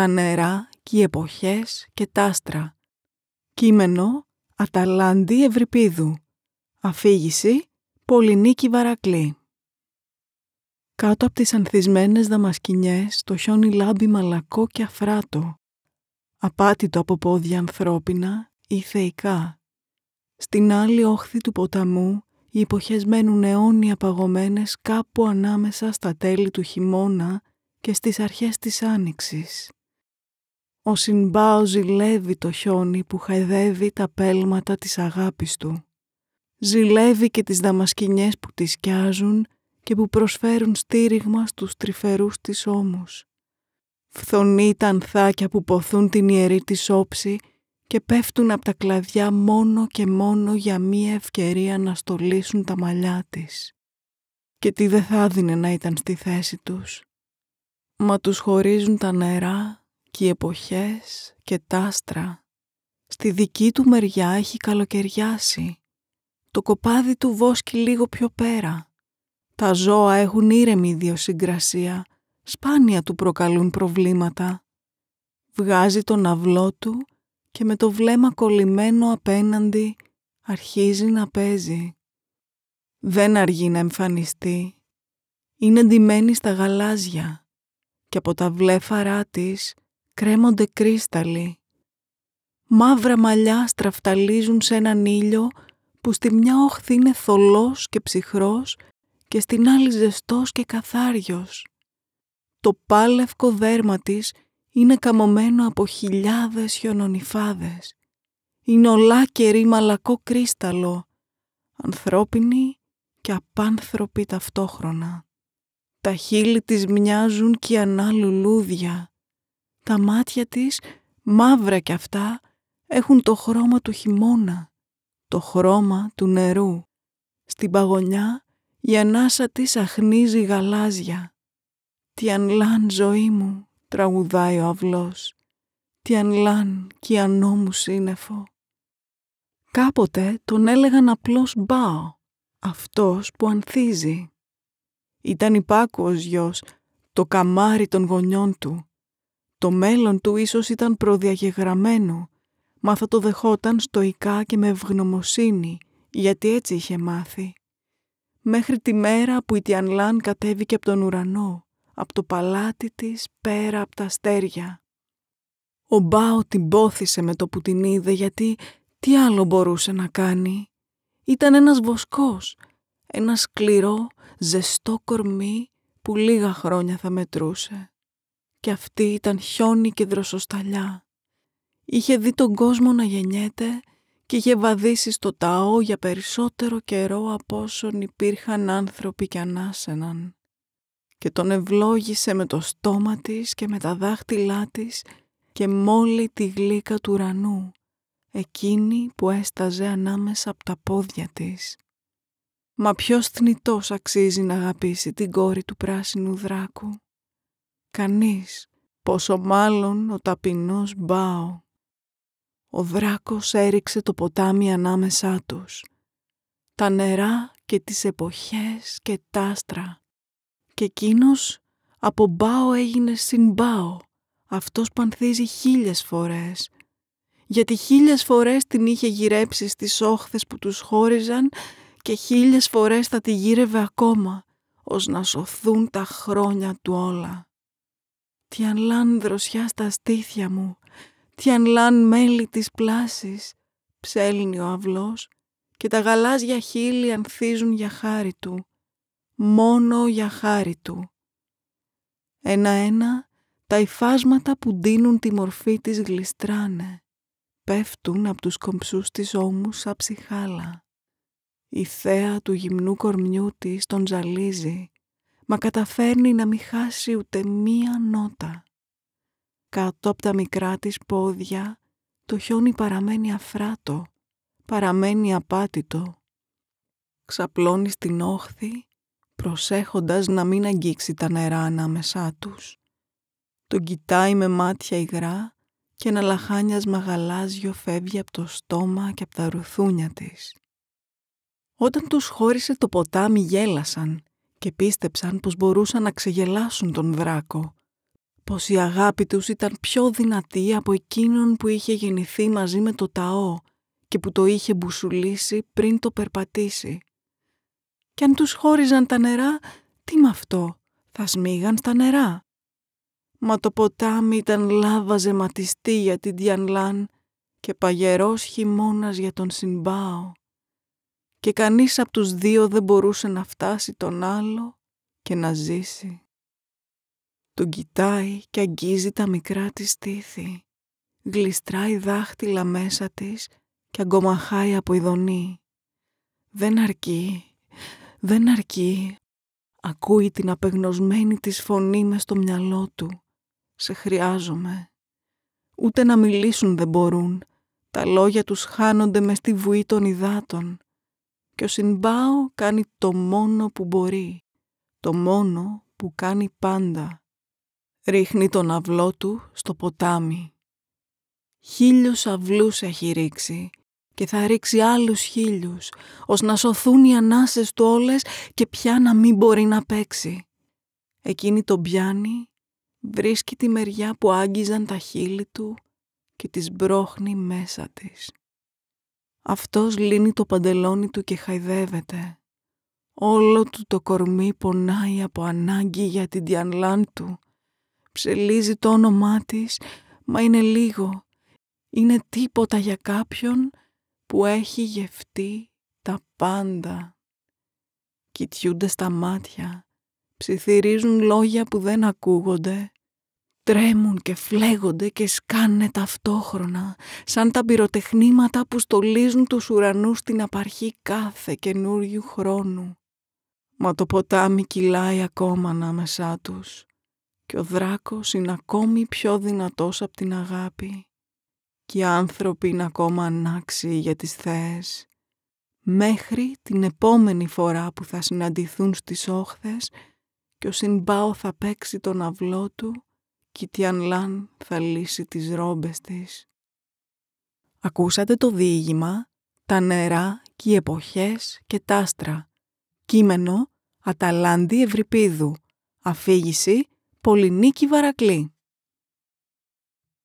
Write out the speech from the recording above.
τα νερά και οι εποχές και τα άστρα. Κείμενο Αταλάντη Ευρυπίδου. Αφήγηση Πολυνίκη Βαρακλή. Κάτω από τις ανθισμένες δαμασκηνιές το χιόνι λάμπει μαλακό και αφράτο. Απάτητο από πόδια ανθρώπινα ή θεϊκά. Στην άλλη όχθη του ποταμού οι εποχές μένουν αιώνια παγωμένες κάπου ανάμεσα στα τέλη του χειμώνα και στις αρχές της άνοιξης. Ο Συνμπάο ζηλεύει το χιόνι που χαϊδεύει τα πέλματα της αγάπης του. Ζηλεύει και τις δαμασκηνιές που τη σκιάζουν και που προσφέρουν στήριγμα στους τρυφερούς της ώμους. Φθονεί τα ανθάκια που ποθούν την ιερή της όψη και πέφτουν από τα κλαδιά μόνο και μόνο για μία ευκαιρία να στολίσουν τα μαλλιά της. Και τι δεν θα δίνε να ήταν στη θέση τους. Μα τους χωρίζουν τα νερά και οι εποχές και τα άστρα. Στη δική του μεριά έχει καλοκαιριάσει. Το κοπάδι του βόσκει λίγο πιο πέρα. Τα ζώα έχουν ήρεμη ιδιοσυγκρασία, σπάνια του προκαλούν προβλήματα. Βγάζει τον αυλό του και με το βλέμμα κολλημένο απέναντι αρχίζει να παίζει. Δεν αργεί να εμφανιστεί. Είναι ντυμένη στα γαλάζια και από τα βλέφαρά της κρέμονται κρίσταλοι. Μαύρα μαλλιά στραφταλίζουν σε έναν ήλιο που στη μια όχθη είναι θολός και ψυχρός και στην άλλη ζεστός και καθάριος. Το πάλευκο δέρμα της είναι καμωμένο από χιλιάδες χιονονιφάδες. Είναι ολάκερη μαλακό κρίσταλο, ανθρώπινη και απάνθρωπη ταυτόχρονα. Τα χείλη της μοιάζουν ανά λουλούδια. Τα μάτια της, μαύρα κι αυτά, έχουν το χρώμα του χειμώνα, το χρώμα του νερού. Στην παγωνιά η ανάσα της αχνίζει γαλάζια. «Τι αν λάν ζωή μου», τραγουδάει ο αυλός. «Τι αν λάν κι ανώμου σύννεφο». Κάποτε τον έλεγαν απλώς Μπάο, αυτός που ανθίζει. Ήταν υπάκουος γιος, το καμάρι των γονιών του. Το μέλλον του ίσως ήταν προδιαγεγραμμένο, μα θα το δεχόταν στοικά και με ευγνωμοσύνη, γιατί έτσι είχε μάθει. Μέχρι τη μέρα που η Τιανλάν κατέβηκε από τον ουρανό, από το παλάτι της πέρα από τα αστέρια. Ο Μπάο την πόθησε με το που την είδε γιατί τι άλλο μπορούσε να κάνει. Ήταν ένας βοσκός, ένα σκληρό, ζεστό κορμί που λίγα χρόνια θα μετρούσε. Και αυτή ήταν χιόνι και δροσοσταλιά. Είχε δει τον κόσμο να γεννιέται και είχε βαδίσει στο ταό για περισσότερο καιρό από όσον υπήρχαν άνθρωποι και ανάσεναν. Και τον ευλόγησε με το στόμα της και με τα δάχτυλά της και μόλι τη γλύκα του ουρανού, εκείνη που έσταζε ανάμεσα από τα πόδια της. Μα ποιος θνητός αξίζει να αγαπήσει την κόρη του πράσινου δράκου; Κανείς, πόσο μάλλον ο ταπεινός Μπάο. Ο δράκος έριξε το ποτάμι ανάμεσά τους. Τα νερά και τις εποχές και τ' άστρα. Και εκείνος από Μπάο έγινε συμπάο, αυτός που ανθίζει χίλιες φορές. Γιατί χίλιες φορές την είχε γυρέψει στις όχθες που τους χώριζαν και χίλιες φορές θα τη γύρευε ακόμα, ως να σωθούν τα χρόνια του όλα. Τι αν λάν δροσιά στα στήθια μου, τι αν λάν μέλη της πλάσης, ψέλνει ο αυλός και τα γαλάζια χείλη ανθίζουν για χάρη του, μόνο για χάρη του. Ένα-ένα τα υφάσματα που ντύνουν τη μορφή της γλιστράνε, πέφτουν από τους κομψούς της ώμους σαν ψυχάλα. Η θέα του γυμνού κορμιού της τον ζαλίζει, μα καταφέρνει να μην χάσει ούτε μία νότα. Κάτω από τα μικρά της πόδια το χιόνι παραμένει αφράτο, παραμένει απάτητο. Ξαπλώνει στην όχθη, προσέχοντας να μην αγγίξει τα νερά ανάμεσά τους. Τον κοιτάει με μάτια υγρά και ένα λαχάνιασμα γαλάζιο φεύγει από το στόμα και από τα ρουθούνια της. Όταν τους χώρισε το ποτάμι γέλασαν και πίστεψαν πως μπορούσαν να ξεγελάσουν τον δράκο. πως η αγάπη τους ήταν πιο δυνατή από εκείνον που είχε γεννηθεί μαζί με το ταό και που το είχε μπουσουλήσει πριν το περπατήσει. Κι αν τους χώριζαν τα νερά, τι με αυτό, θα σμίγαν στα νερά. Μα το ποτάμι ήταν λάβα ζεματιστή για την Τιανλάν και παγερός χειμώνας για τον Συνμπάο. Και κανείς από τους δύο δεν μπορούσε να φτάσει τον άλλο και να ζήσει. Τον κοιτάει και αγγίζει τα μικρά της στήθη. Γλιστράει δάχτυλα μέσα της και αγκομαχάει από ειδονή. Δεν αρκεί, δεν αρκεί. Ακούει την απεγνωσμένη της φωνή μες στο μυαλό του. Σε χρειάζομαι. Ούτε να μιλήσουν δεν μπορούν. Τα λόγια τους χάνονται μες στη βουή των υδάτων. Και ο Συνμπάο κάνει το μόνο που μπορεί. Το μόνο που κάνει πάντα. Ρίχνει τον αυλό του στο ποτάμι. Χίλιους αυλούς έχει ρίξει και θα ρίξει άλλους χίλιους, ως να σωθούν οι ανάσες του όλες και πια να μην μπορεί να παίξει. Εκείνη τον πιάνει, βρίσκει τη μεριά που άγγιζαν τα χείλη του και τις μπρόχνει μέσα της. Αυτός λύνει το παντελόνι του και χαϊδεύεται. Όλο του το κορμί πονάει από ανάγκη για την Διανλάν του. Ψελίζει το όνομά της, μα είναι λίγο. Είναι τίποτα για κάποιον που έχει γευτεί τα πάντα. Κοιτιούνται στα μάτια, ψιθυρίζουν λόγια που δεν ακούγονται, τρέμουν και φλέγονται και σκάνε ταυτόχρονα, σαν τα πυροτεχνήματα που στολίζουν τους ουρανούς στην απαρχή κάθε καινούριου χρόνου. Μα το ποτάμι κυλάει ακόμα ανάμεσά τους και ο δράκος είναι ακόμη πιο δυνατός από την αγάπη και οι άνθρωποι είναι ακόμα ανάξιοι για τις θέες. Μέχρι την επόμενη φορά που θα συναντηθούν στις όχθες και ο Σινμπάο θα παίξει τον αυλό του και η Τιανλάν θα λύσει τις ρόμπες της. Ακούσατε το διήγημα «Τα νερά και οι εποχές και τα άστρα». Κείμενο Αταλάντη Ευρυπίδου. Αφήγηση Πολυνίκη Βαρακλή.